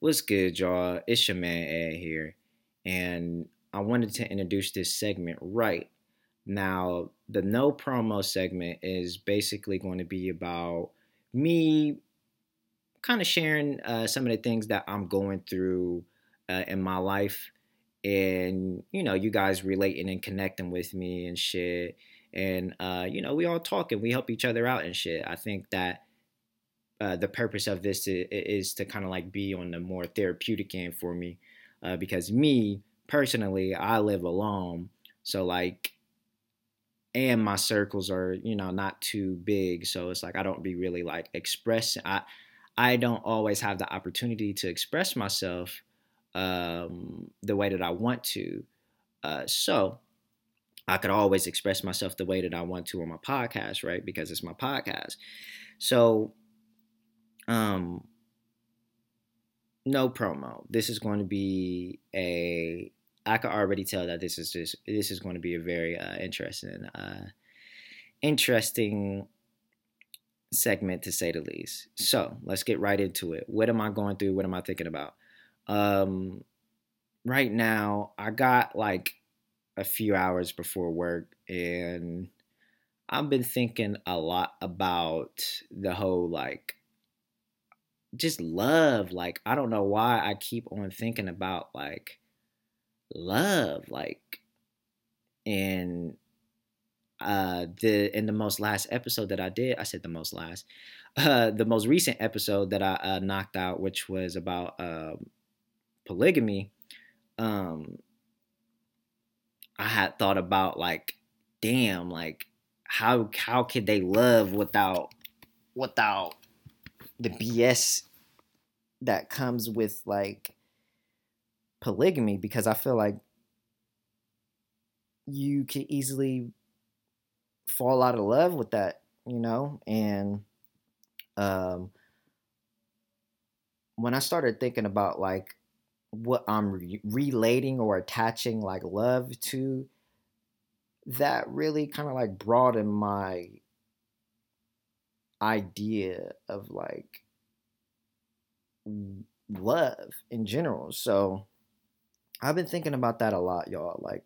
What's good, y'all? It's your man Ed here, and I wanted to introduce this segment right now. The no promo segment is basically going to be about me kind of sharing uh, some of the things that I'm going through uh, in my life, and you know, you guys relating and connecting with me and shit, and uh, you know, we all talking, we help each other out and shit. I think that uh, the purpose of this is, is to kind of like be on the more therapeutic end for me uh, because me personally i live alone. So like and my circles are you know not too big. So it's like i don't be really like expressing i i don't always have the opportunity to express myself um, the way that i want to. Uh, so i could always express myself the way that i want to on my podcast right? Because it's my podcast. So um, no promo. This is going to be a. I can already tell that this is just this is going to be a very uh, interesting, uh, interesting segment to say the least. So let's get right into it. What am I going through? What am I thinking about? Um, right now, I got like a few hours before work, and I've been thinking a lot about the whole like just love. Like, I don't know why I keep on thinking about like love. Like, and uh the in the most last episode that I did, I said the most last, uh the most recent episode that I uh, knocked out, which was about um polygamy. Um, I had thought about like, damn, like how how could they love without without the BS that comes with like polygamy because I feel like you could easily fall out of love with that, you know? And um when I started thinking about like what I'm re- relating or attaching like love to that really kind of like broadened my idea of like love in general. So I've been thinking about that a lot, y'all. Like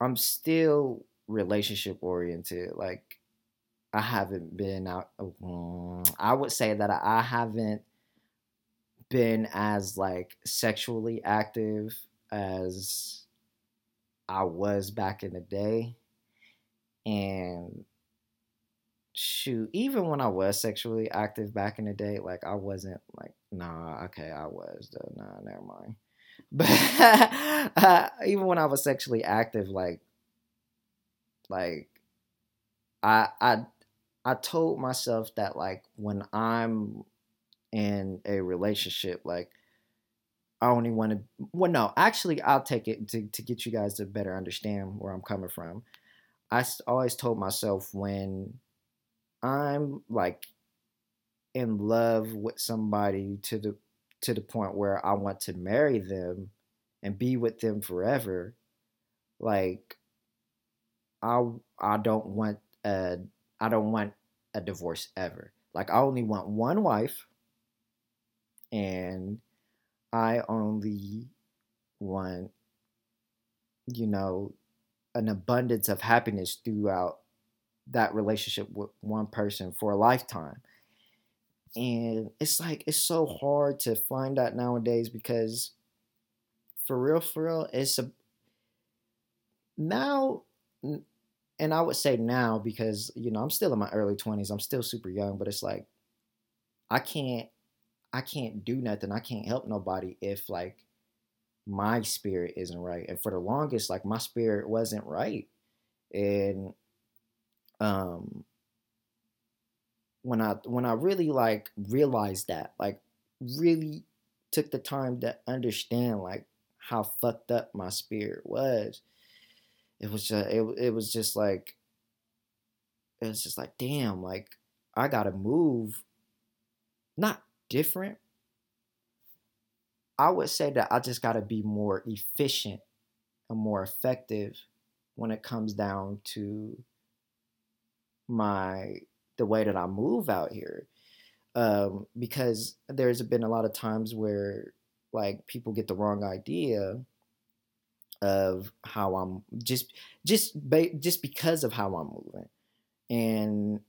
I'm still relationship oriented. Like I haven't been out. Mm, I would say that I haven't been as like sexually active as I was back in the day. And shoot, even when I was sexually active back in the day, like I wasn't like, nah, okay, I was though. Nah, never mind. But uh, even when I was sexually active, like, like, I I I told myself that like when I'm in a relationship, like I only want to. Well, no, actually, I'll take it to to get you guys to better understand where I'm coming from. I always told myself when I'm like in love with somebody to the to the point where I want to marry them and be with them forever, like I I don't want a I don't want a divorce ever. Like I only want one wife and I only want you know an abundance of happiness throughout that relationship with one person for a lifetime. And it's like it's so hard to find that nowadays because for real, for real, it's a now and I would say now because you know I'm still in my early 20s. I'm still super young, but it's like I can't I can't do nothing. I can't help nobody if like my spirit isn't right. And for the longest like my spirit wasn't right. And um when I when I really like realized that, like really took the time to understand like how fucked up my spirit was. It was just it, it was just like it was just like damn, like I gotta move not different. I would say that I just gotta be more efficient and more effective when it comes down to my the way that I move out here. um, because there's been a lot of times where like people get the wrong idea of how I'm just just just because of how I'm moving, and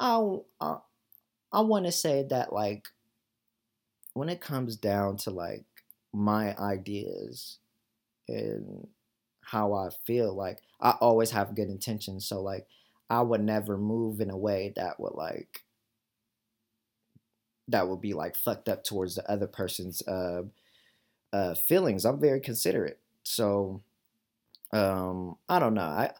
I I, I want to say that like when it comes down to like my ideas and how I feel, like I always have good intentions. So like I would never move in a way that would like that would be like fucked up towards the other person's uh, uh, feelings. I'm very considerate. So um, I don't know. I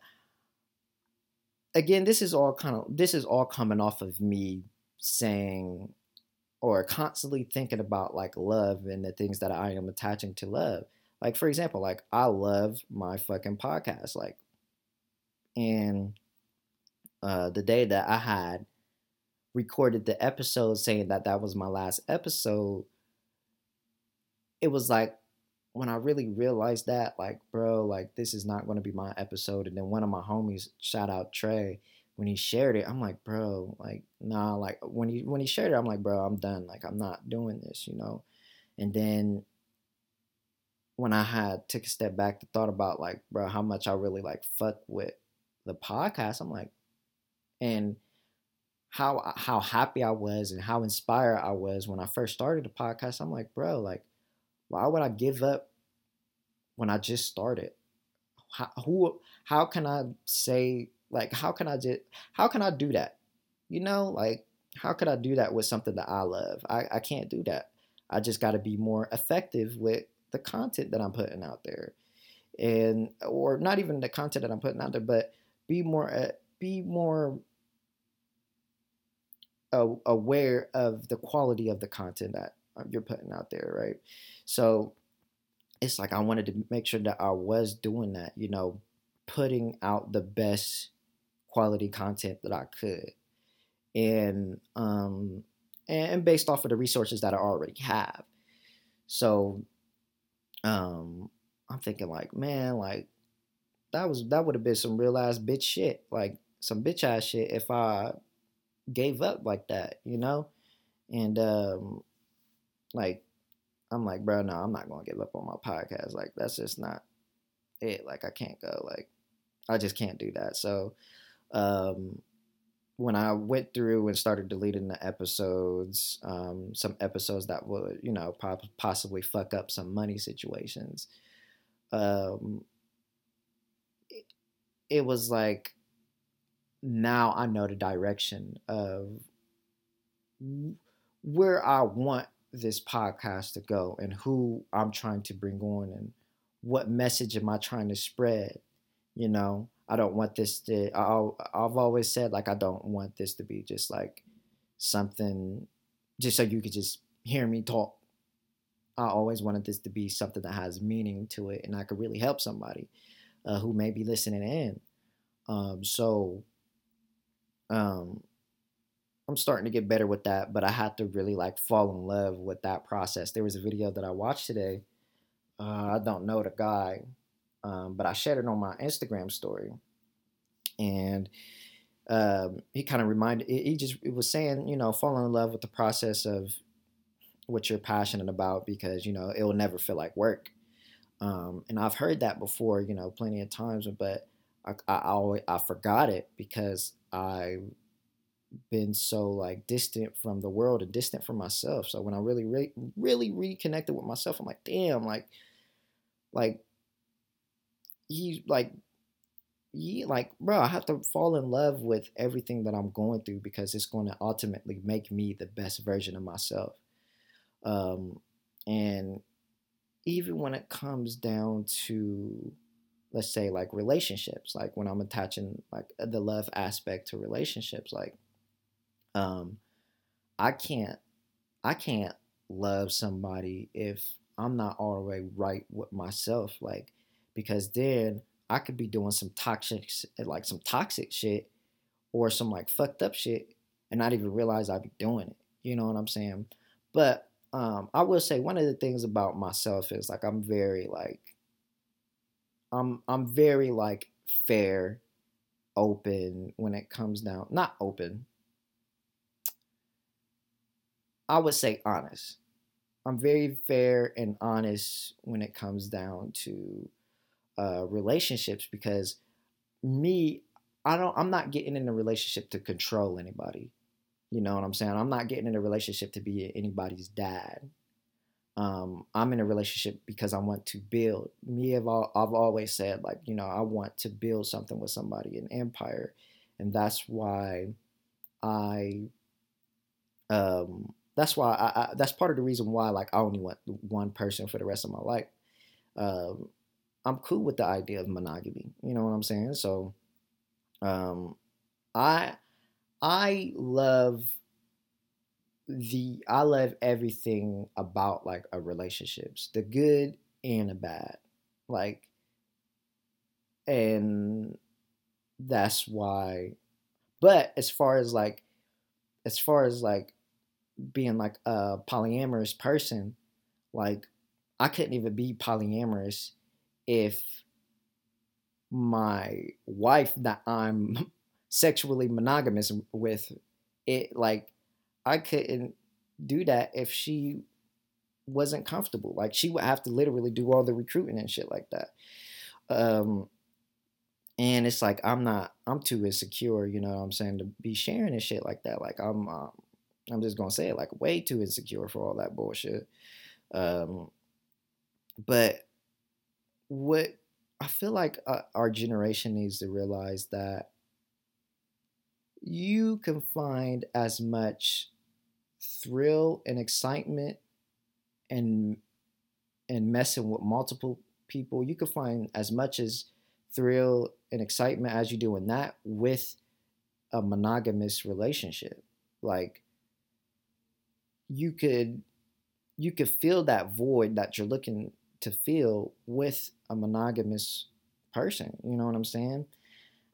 again, this is all kind of this is all coming off of me saying or constantly thinking about like love and the things that I am attaching to love. Like for example, like I love my fucking podcast, like, and uh, the day that I had recorded the episode saying that that was my last episode, it was like when I really realized that, like, bro, like this is not going to be my episode. And then one of my homies, shout out Trey, when he shared it, I'm like, bro, like, nah, like when he when he shared it, I'm like, bro, I'm done. Like, I'm not doing this, you know. And then when I had took a step back to thought about like, bro, how much I really like fuck with the podcast, I'm like, and how how happy I was and how inspired I was when I first started the podcast. I'm like, bro, like, why would I give up when I just started? How, who how can I say like how can I just how can I do that? You know, like how could I do that with something that I love? I, I can't do that. I just got to be more effective with the content that I'm putting out there, and or not even the content that I'm putting out there, but be more uh, be more uh, aware of the quality of the content that uh, you're putting out there, right? So it's like I wanted to make sure that I was doing that, you know, putting out the best quality content that I could. And um and based off of the resources that I already have. So um I'm thinking like, man, like that was that would have been some real ass bitch shit. Like some bitch ass shit if I gave up like that, you know? And um like I'm like, bro, no, I'm not gonna give up on my podcast. Like that's just not it. Like I can't go. Like I just can't do that. So um when I went through and started deleting the episodes, um, some episodes that would, you know, possibly fuck up some money situations, um, it, it was like now I know the direction of where I want this podcast to go and who I'm trying to bring on and what message am I trying to spread. You know, I don't want this to, I, I've always said, like, I don't want this to be just like something, just so you could just hear me talk. I always wanted this to be something that has meaning to it and I could really help somebody uh, who may be listening in. Um, so um, I'm starting to get better with that, but I had to really like fall in love with that process. There was a video that I watched today. Uh, I don't know the guy, um, but I shared it on my Instagram story, and um, he kind of reminded. He just was saying, you know, fall in love with the process of what you're passionate about because you know it will never feel like work. Um, and I've heard that before, you know, plenty of times, but I, I always I forgot it because I've been so like distant from the world and distant from myself. So when I really, re- really reconnected with myself, I'm like, damn, like, like he like he like bro i have to fall in love with everything that i'm going through because it's going to ultimately make me the best version of myself. Um and even when it comes down to let's say like relationships like when i'm attaching like the love aspect to relationships like um i can't i can't love somebody if i'm not all the way right with myself like because then i could be doing some toxic like some toxic shit or some like fucked up shit and not even realize i'd be doing it you know what i'm saying but um, I will say one of the things about myself is like I'm very like I'm I'm very like fair, open when it comes down. Not open. I would say honest. I'm very fair and honest when it comes down to uh, relationships because me, I don't. I'm not getting in a relationship to control anybody. You know what I'm saying? I'm not getting in a relationship to be anybody's dad. Um, I'm in a relationship because I want to build. Me, have all, I've always said like, you know, I want to build something with somebody, an empire, and that's why I um that's why I, I, that's part of the reason why like I only want one person for the rest of my life. Um, I'm cool with the idea of monogamy. You know what I'm saying? So, um, I I love the I love everything about like a relationships, the good and the bad, like, and that's why. But as far as like, as far as like being like a polyamorous person, like I couldn't even be polyamorous if my wife that I'm sexually monogamous with it like I couldn't do that if she wasn't comfortable. Like she would have to literally do all the recruiting and shit like that. Um and it's like I'm not I'm too insecure, you know what I'm saying, to be sharing and shit like that. Like I'm um, I'm just gonna say it like way too insecure for all that bullshit. Um, but what I feel like uh, our generation needs to realize that you can find as much thrill and excitement and and messing with multiple people you can find as much as thrill and excitement as you do in that with a monogamous relationship. Like you could you could fill that void that you're looking to feel with a monogamous person. You know what I'm saying?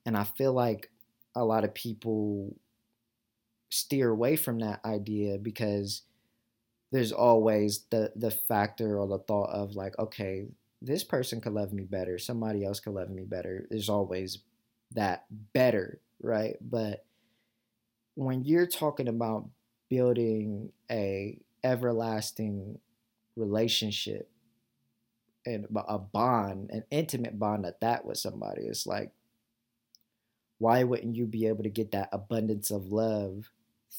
And I feel like a lot of people steer away from that idea because there's always the the factor or the thought of like, okay, this person could love me better, somebody else could love me better. There's always that better, right? But when you're talking about building a everlasting relationship and a bond, an intimate bond at that with somebody. It's like, why wouldn't you be able to get that abundance of love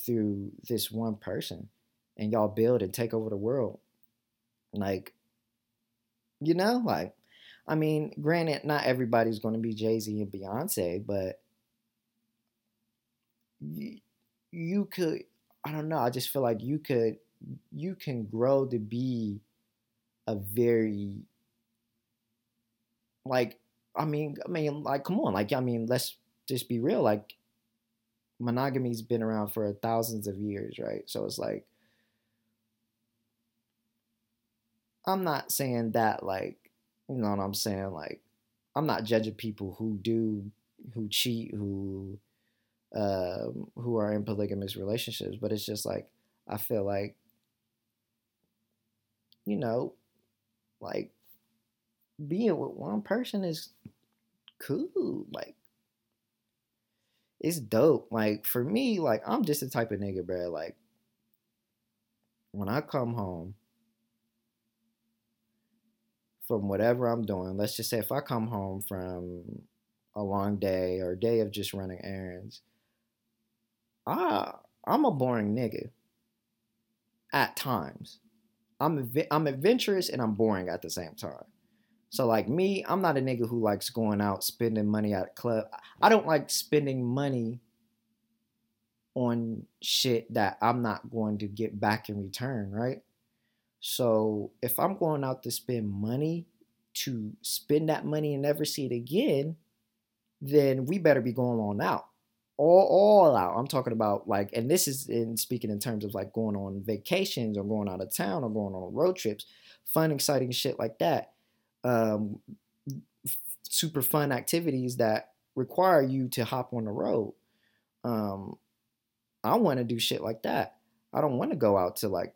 through this one person and y'all build and take over the world? Like, you know, like, I mean, granted, not everybody's going to be Jay Z and Beyonce, but you, you could I don't know. I just feel like you could you can grow to be a very like I mean I mean like come on like I mean let's just be real like monogamy's been around for thousands of years right? So it's like I'm not saying that like you know what I'm saying? Like I'm not judging people who do who cheat who um, who are in polygamous relationships, but it's just like I feel like you know, like being with one person is cool. Like it's dope. Like for me, like I'm just the type of nigga, bro. Like when I come home from whatever I'm doing, let's just say if I come home from a long day or a day of just running errands, I I'm a boring nigga. At times, I'm I'm adventurous and I'm boring at the same time. So like me, I'm not a nigga who likes going out spending money at a club. I don't like spending money on shit that I'm not going to get back in return, right? So if I'm going out to spend money to spend that money and never see it again, then we better be going on out all all out. I'm talking about like, and this is in speaking in terms of like going on vacations or going out of town or going on road trips, fun, exciting shit like that. Um, super fun activities that require you to hop on the road. Um, I want to do shit like that. I don't want to go out to like.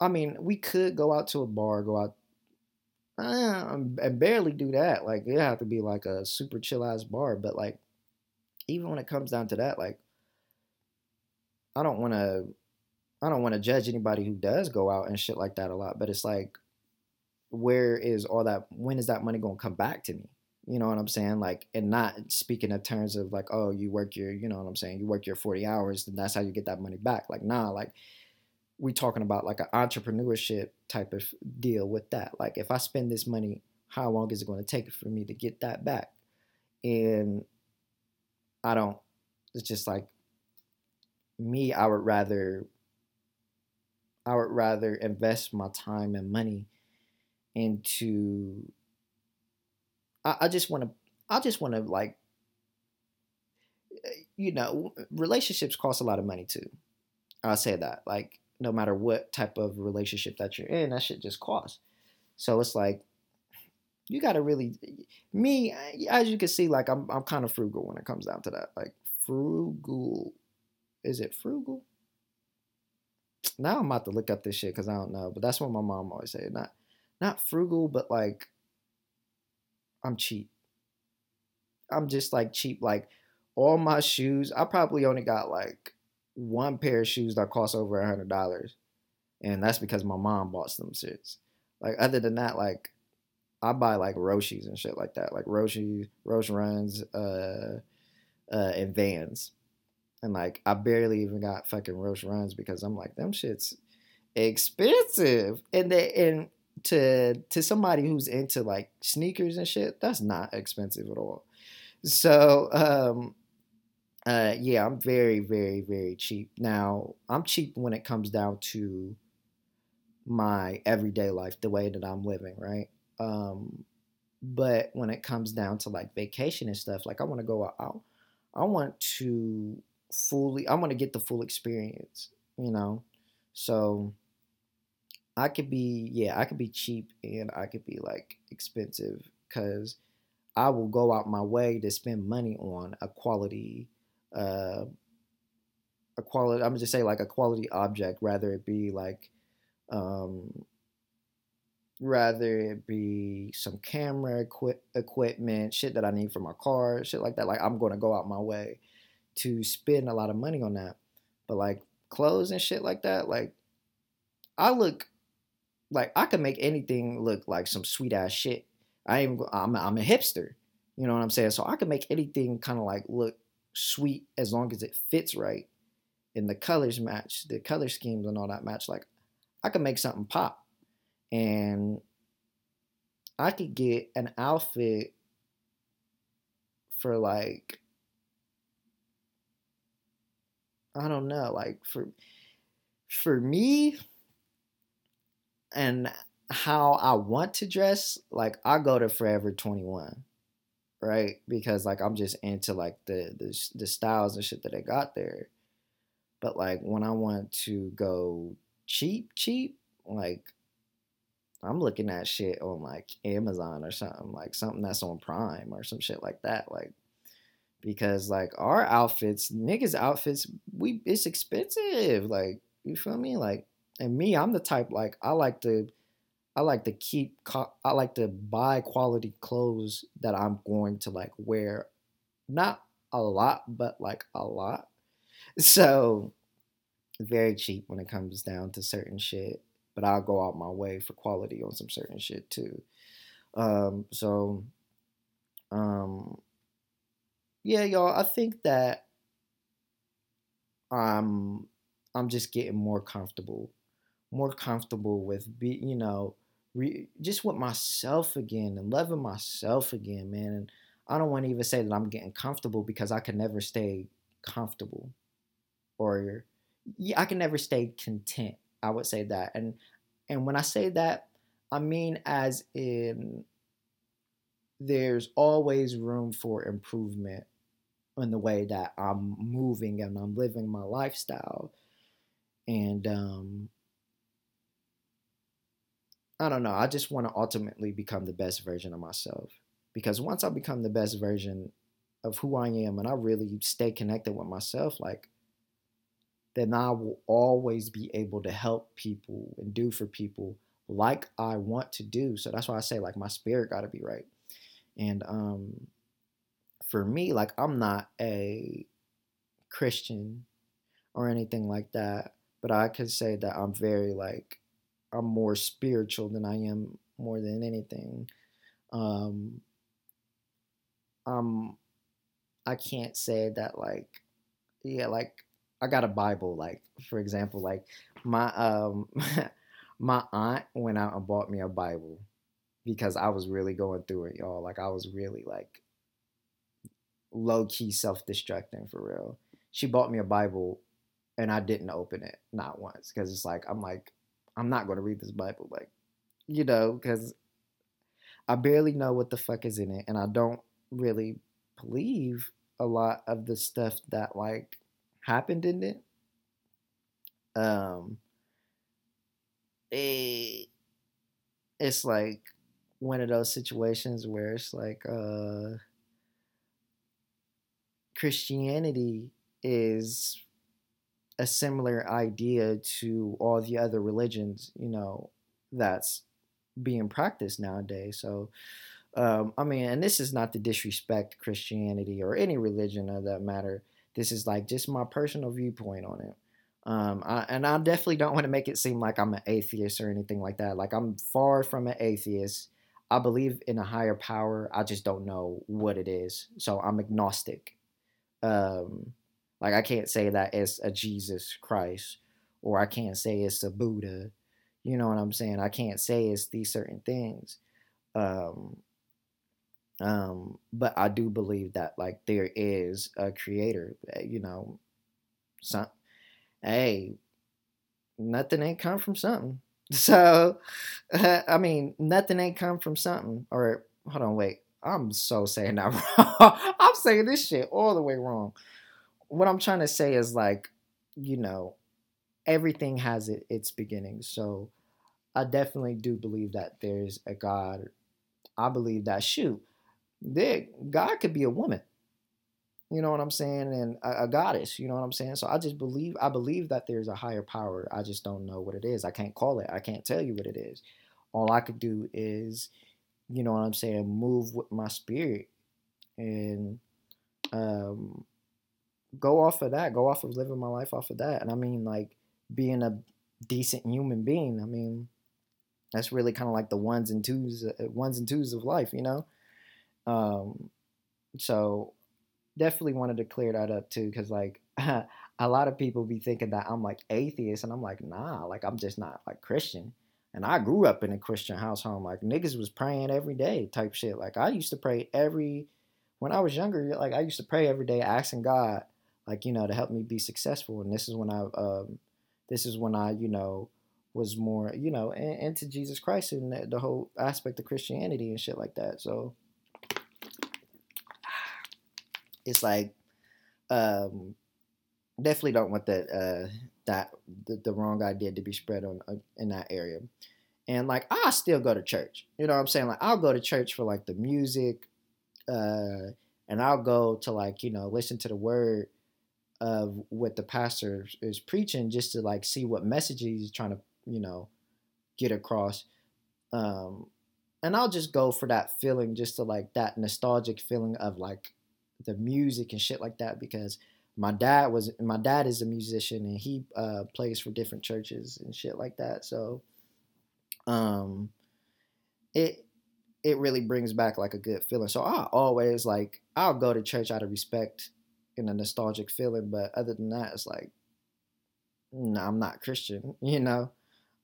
I mean, we could go out to a bar, go out uh, and barely do that. Like it have to be like a super chill ass bar, but like even when it comes down to that, like I don't want to I don't want to judge anybody who does go out and shit like that a lot, but it's like, where is all that? When is that money going to come back to me? You know what I'm saying? Like, and not speaking in terms of like, oh, you work your, you know what I'm saying? You work your 40 hours, then that's how you get that money back. Like, nah, like, we talking about like an entrepreneurship type of deal with that. Like, if I spend this money, how long is it going to take for me to get that back? And I don't, it's just like me, I would rather, I would rather invest my time and money into I, I just want to I just want to like eh, you know relationships cost a lot of money too. I'll say that like no matter what type of relationship that you're in, that shit just costs. So it's like you got to really me as you can see like I'm I'm kind of frugal when it comes down to that. Like frugal is it frugal? Now I'm about to look up this shit because I don't know, but that's what my mom always said. Not not frugal, but like I'm cheap. I'm just like cheap. Like all my shoes, I probably only got like one pair of shoes that cost over a hundred dollars, and that's because my mom bought them shits. Like other than that, like I buy like Roshis and shit like that, like Roshes, Roshe runs, uh, uh, and Vans, and like I barely even got fucking Roshe runs because I'm like them shits expensive, and they and to to somebody who's into like sneakers and shit, that's not expensive at all. So um uh yeah, I'm very, very, very cheap. Now, I'm cheap when it comes down to my everyday life, the way that I'm living, right? Um but when it comes down to like vacation and stuff, like I want to go out I want to fully I want to get the full experience, you know. So I could be yeah, I could be cheap and I could be like expensive because I will go out my way to spend money on a quality uh a quality I'm gonna just say like a quality object rather it be like um rather it be some camera equi- equipment shit that I need for my car shit like that like I'm going to go out my way to spend a lot of money on that. But like clothes and shit like that like I look like I can make anything look like some sweet ass shit. I am I'm, I'm a hipster, you know what I'm saying? So I can make anything kind of like look sweet as long as it fits right, and the colors match, the color schemes and all that match. Like I can make something pop, and I could get an outfit for like I don't know, like for for me and how I want to dress, like I go to Forever 21, right? Because like I'm just into like the the, the styles and shit that they got there. But like when I want to go cheap, cheap, like I'm looking at shit on like Amazon or something, like something that's on Prime or some shit like that, like because like our outfits, niggas outfits, we it's expensive, like you feel me, like and me, I'm the type like I like to I like to keep I like to buy quality clothes that I'm going to like wear not a lot but like a lot. So very cheap when it comes down to certain shit, but I'll go out my way for quality on some certain shit too. Um so um yeah, y'all, I think that I'm I'm just getting more comfortable more comfortable with be you know re, just with myself again and loving myself again man and i don't want to even say that i'm getting comfortable because i can never stay comfortable or yeah, i can never stay content i would say that and and when i say that i mean as in there's always room for improvement in the way that i'm moving and i'm living my lifestyle and um I don't know. I just want to ultimately become the best version of myself. Because once I become the best version of who I am and I really stay connected with myself, like, then I will always be able to help people and do for people like I want to do. So that's why I say, like, my spirit got to be right. And um, for me, like, I'm not a Christian or anything like that. but I could say that I'm very like I'm more spiritual than I am more than anything. Um, um, I can't say that like, yeah, like I got a Bible. Like for example, like my um, my aunt went out and bought me a Bible because I was really going through it, y'all. Like I was really like low key self destructing for real. She bought me a Bible and I didn't open it not once because it's like I'm like I'm not going to read this Bible like you know because I barely know what the fuck is in it and I don't really believe a lot of the stuff that like happened in it. Um, it, it's like one of those situations where it's like uh Christianity is a similar idea to all the other religions, you know, that's being practiced nowadays. So, um, I mean, and this is not to disrespect Christianity or any religion of that matter. This is like just my personal viewpoint on it. Um, I, and I definitely don't want to make it seem like I'm an atheist or anything like that. Like I'm far from an atheist. I believe in a higher power. I just don't know what it is. So I'm agnostic. Um, like I can't say that it's a Jesus Christ, or I can't say it's a Buddha. You know what I'm saying? I can't say it's these certain things. Um, um, but I do believe that like there is a creator. You know, some hey, nothing ain't come from something. So, I mean, nothing ain't come from something. Or hold on, wait. I'm so saying that wrong. I'm saying this shit all the way wrong. What I'm trying to say is like, you know, everything has it, its beginning. So I definitely do believe that there's a God. I believe that shoot, there God could be a woman. You know what I'm saying? And a, a, goddess, you know what I'm saying? So I just believe I believe that there's a higher power. I just don't know what it is. I can't call it. I can't tell you what it is. All I could do is you know what I'm saying, move with my spirit and um, go off of that, go off of living my life off of that. And I mean, like being a decent human being. I mean, that's really kind of like the ones and twos, uh, ones and twos of life, you know. Um, so definitely wanted to clear that up too, because like a lot of people be thinking that I'm like atheist, and I'm like, nah, like I'm just not like Christian. And I grew up in a Christian household. Like niggas was praying every day type shit. Like I used to pray every when I was younger, like I used to pray every day asking God, like, you know, to help me be successful. And this is when I um this is when I, you know, was more, you know, in, into Jesus Christ and the, the whole aspect of Christianity and shit like that. So it's like um definitely don't want that uh that the, the wrong idea to be spread on uh, in that area. And like I still go to church. You know what I'm saying? Like I'll go to church for like the music, uh, and I'll go to like, you know, listen to the word of what the pastor is preaching just to like see what message he's trying to, you know, get across. Um, and I'll just go for that feeling, just to like that nostalgic feeling of like the music and shit like that because my dad was my dad is a musician and he uh, plays for different churches and shit like that. So, um, it it really brings back like a good feeling. So I always like I'll go to church out of respect and a nostalgic feeling, but other than that, it's like, no, I'm not Christian, you know.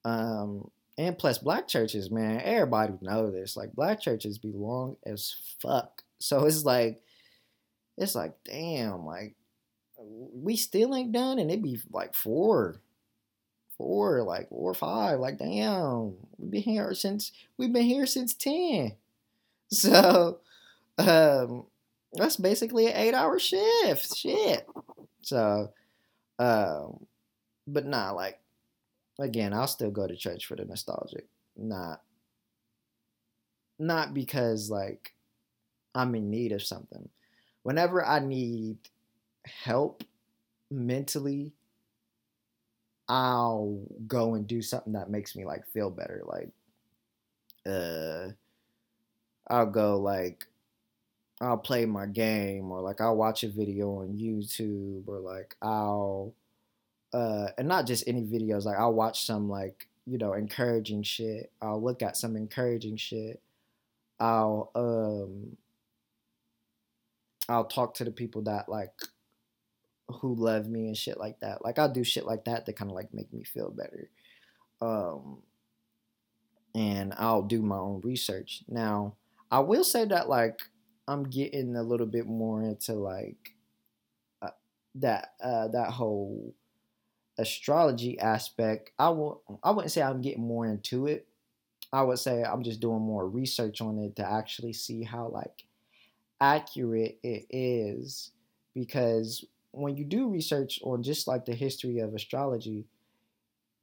Um, and plus, black churches, man, everybody know this. Like black churches be long as fuck. So it's like, it's like, damn, like we still ain't done, and it'd be like four, four, like four or five. Like, damn, we've been here since we've been here since ten. So, um, that's basically an eight-hour shift. Shit. So, um, but nah, like, again, I'll still go to church for the nostalgic. Not, not because like I'm in need of something. Whenever I need help mentally, I'll go and do something that makes me like feel better. Like, uh, I'll go like, I'll play my game or like I'll watch a video on YouTube or like I'll, uh, and not just any videos. Like I'll watch some like you know encouraging shit. I'll look at some encouraging shit. I'll um I'll talk to the people that like who love me and shit like that. Like I'll do shit like that to kind of like make me feel better. Um and I'll do my own research. Now, I will say that like I'm getting a little bit more into like uh, that uh that whole astrology aspect. I will I wouldn't say I'm getting more into it. I would say I'm just doing more research on it to actually see how like accurate it is because when you do research on just like the history of astrology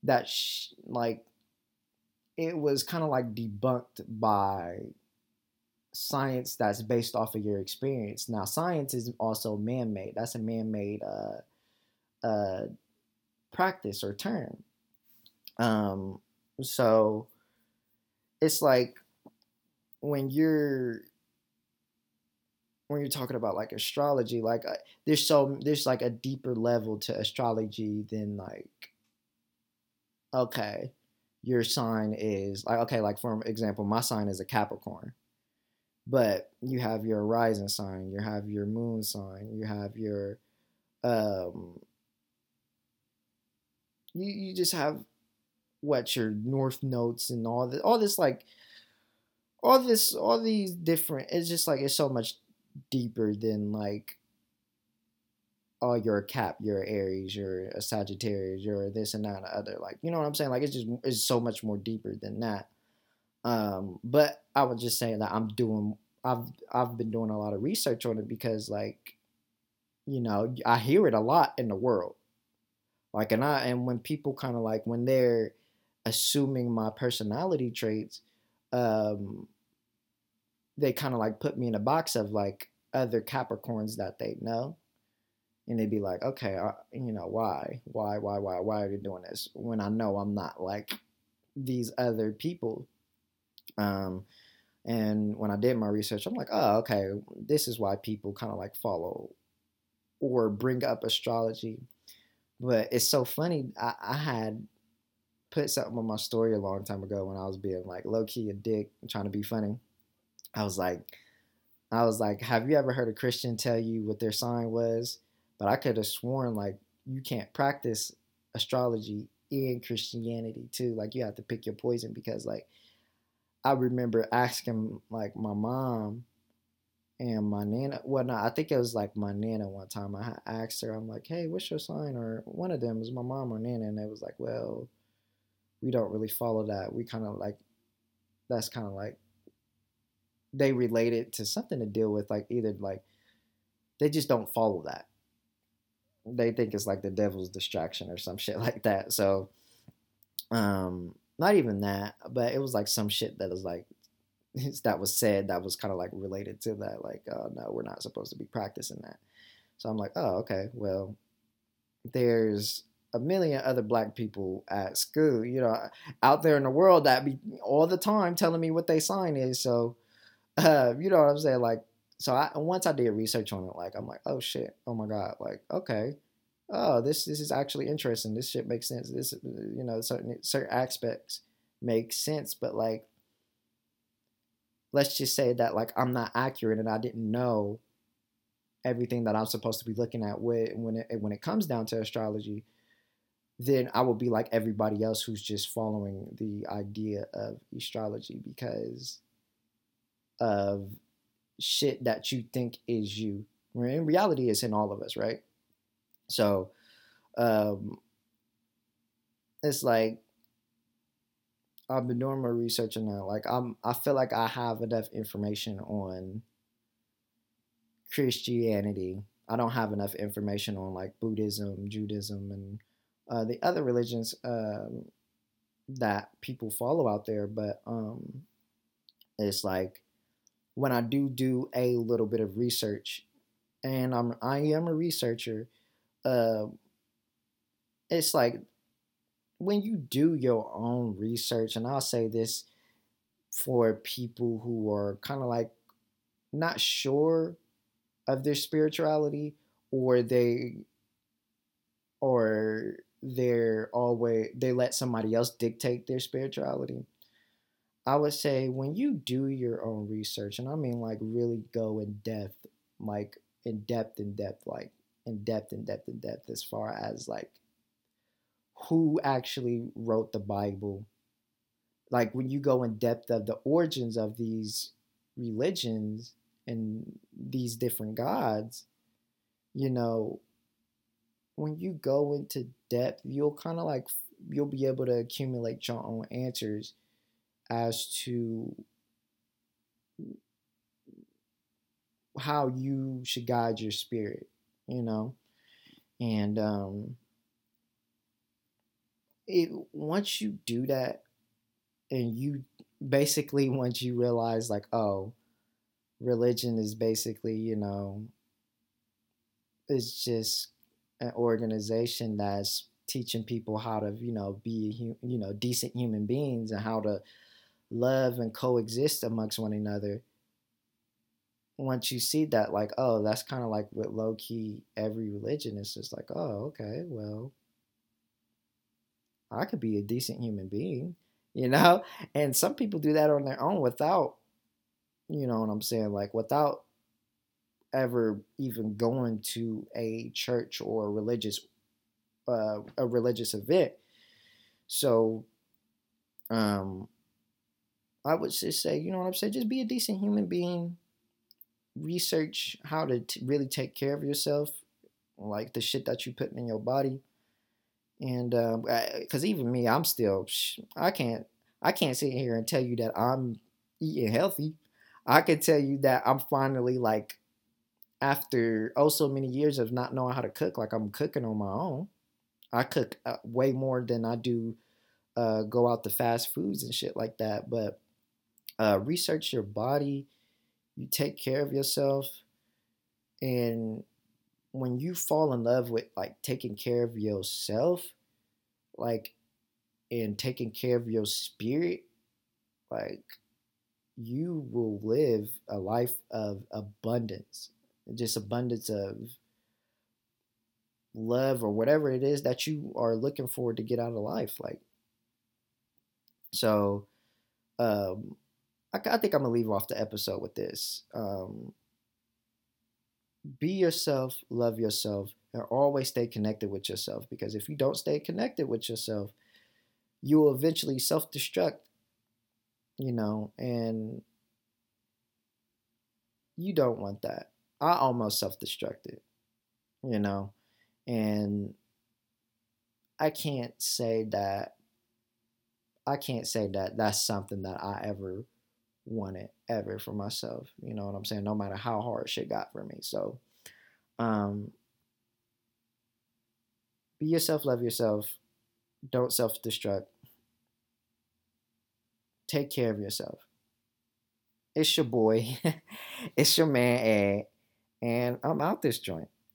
that sh- like it was kind of like debunked by science that's based off of your experience. Now science is also man-made. That's a man-made uh, uh, practice or term. Um, so it's like when you're when you're talking about like astrology, like uh, there's so there's like a deeper level to astrology than like okay, your sign is like okay, like for example, my sign is a Capricorn, but you have your rising sign, you have your moon sign, you have your um, you you just have what your north nodes and all this all this like all this all these different it's just like it's so much deeper than like oh you're a cap you're aries you're a sagittarius you're this and that and other like you know what i'm saying? Like it's just it's so much more deeper than that um but i would just say that i'm doing i've i've been doing a lot of research on it because like you know i hear it a lot in the world like and i and when people kind of like when they're assuming my personality traits um they kind of like put me in a box of like other Capricorns that they know. And they'd be like, okay, uh, you know, why? Why, why, why, why are you doing this? When I know I'm not like these other people. Um, and when I did my research, I'm like, oh, okay, this is why people kind of like follow or bring up astrology. But it's so funny. I, I had put something on my story a long time ago when I was being like low key a dick, trying to be funny. I was like, I was like, have you ever heard a Christian tell you what their sign was? But I could have sworn like you can't practice astrology in Christianity too. Like you have to pick your poison because like I remember asking like my mom and my nana. Well, no, I think it was like my nana one time. I asked her, I'm like, hey, what's your sign? Or one of them was my mom or nana, and they was like, well, we don't really follow that. We kind of like that's kind of like they relate it to something to deal with like either like they just don't follow that they think it's like the devil's distraction or some shit like that so um not even that but it was like some shit that was like that was said that was kind of like related to that like oh no we're not supposed to be practicing that so i'm like oh okay well there's a million other black people at school you know out there in the world that be all the time telling me what they sign is so uh, you know what I'm saying? Like, so I once I did research on it, like I'm like, oh shit, oh my god, like okay, oh this this is actually interesting. This shit makes sense. This uh, you know certain certain aspects make sense, but like, let's just say that like I'm not accurate and I didn't know everything that I'm supposed to be looking at when when it when it comes down to astrology. Then I will be like everybody else who's just following the idea of astrology because of shit that you think is you. In reality, it's in all of us, right? So, um, it's like I've been doing my research on that. Like I'm, I feel like I have enough information on Christianity. I don't have enough information on like Buddhism, Judaism, and uh, the other religions um, that people follow out there. But um, it's like when I do do a little bit of research, and I'm I am a researcher, uh, it's like when you do your own research, and I'll say this for people who are kind of like not sure of their spirituality or they or they're always they let somebody else dictate their spirituality. I would say when you do your own research, and I mean like really go in depth, like in depth, in depth, like in depth, in depth, in depth, as far as like who actually wrote the Bible. Like when you go in depth of the origins of these religions and these different gods, you know, when you go into depth, you'll kind of like you'll be able to accumulate your own answers as to how you should guide your spirit, you know, and um, it once you do that, and you basically once you realize like, oh, religion is basically, you know, it's just an organization that's teaching people how to, you know, be, you know, decent human beings and how to love and coexist amongst one another. Once you see that, like, oh, that's kind of like with low key every religion. It's just like, oh, okay, well, I could be a decent human being, you know? And some people do that on their own without, you know what I'm saying? Like, without ever even going to a church or a religious uh, a religious event. So um I would just say, you know what I'm saying, just be a decent human being. Research how to t- really take care of yourself, like the shit that you put in your body. And because um, even me, I'm still, I can't, I can't sit here and tell you that I'm eating healthy. I can tell you that I'm finally like after oh so many years of not knowing how to cook, like I'm cooking on my own. I cook uh, way more than I do uh, go out to fast foods and shit like that. But uh, research your body, you take care of yourself, and when you fall in love with like taking care of yourself, like and taking care of your spirit, like you will live a life of abundance just abundance of love or whatever it is that you are looking forward to get out of life like so um I, I think i'm gonna leave off the episode with this um be yourself love yourself and always stay connected with yourself because if you don't stay connected with yourself you will eventually self-destruct you know and you don't want that I almost self destructed, you know, and I can't say that. I can't say that that's something that I ever wanted ever for myself. You know what I'm saying? No matter how hard shit got for me. So, um, be yourself, love yourself, don't self destruct. Take care of yourself. It's your boy. it's your man, Edd and I'm out this joint.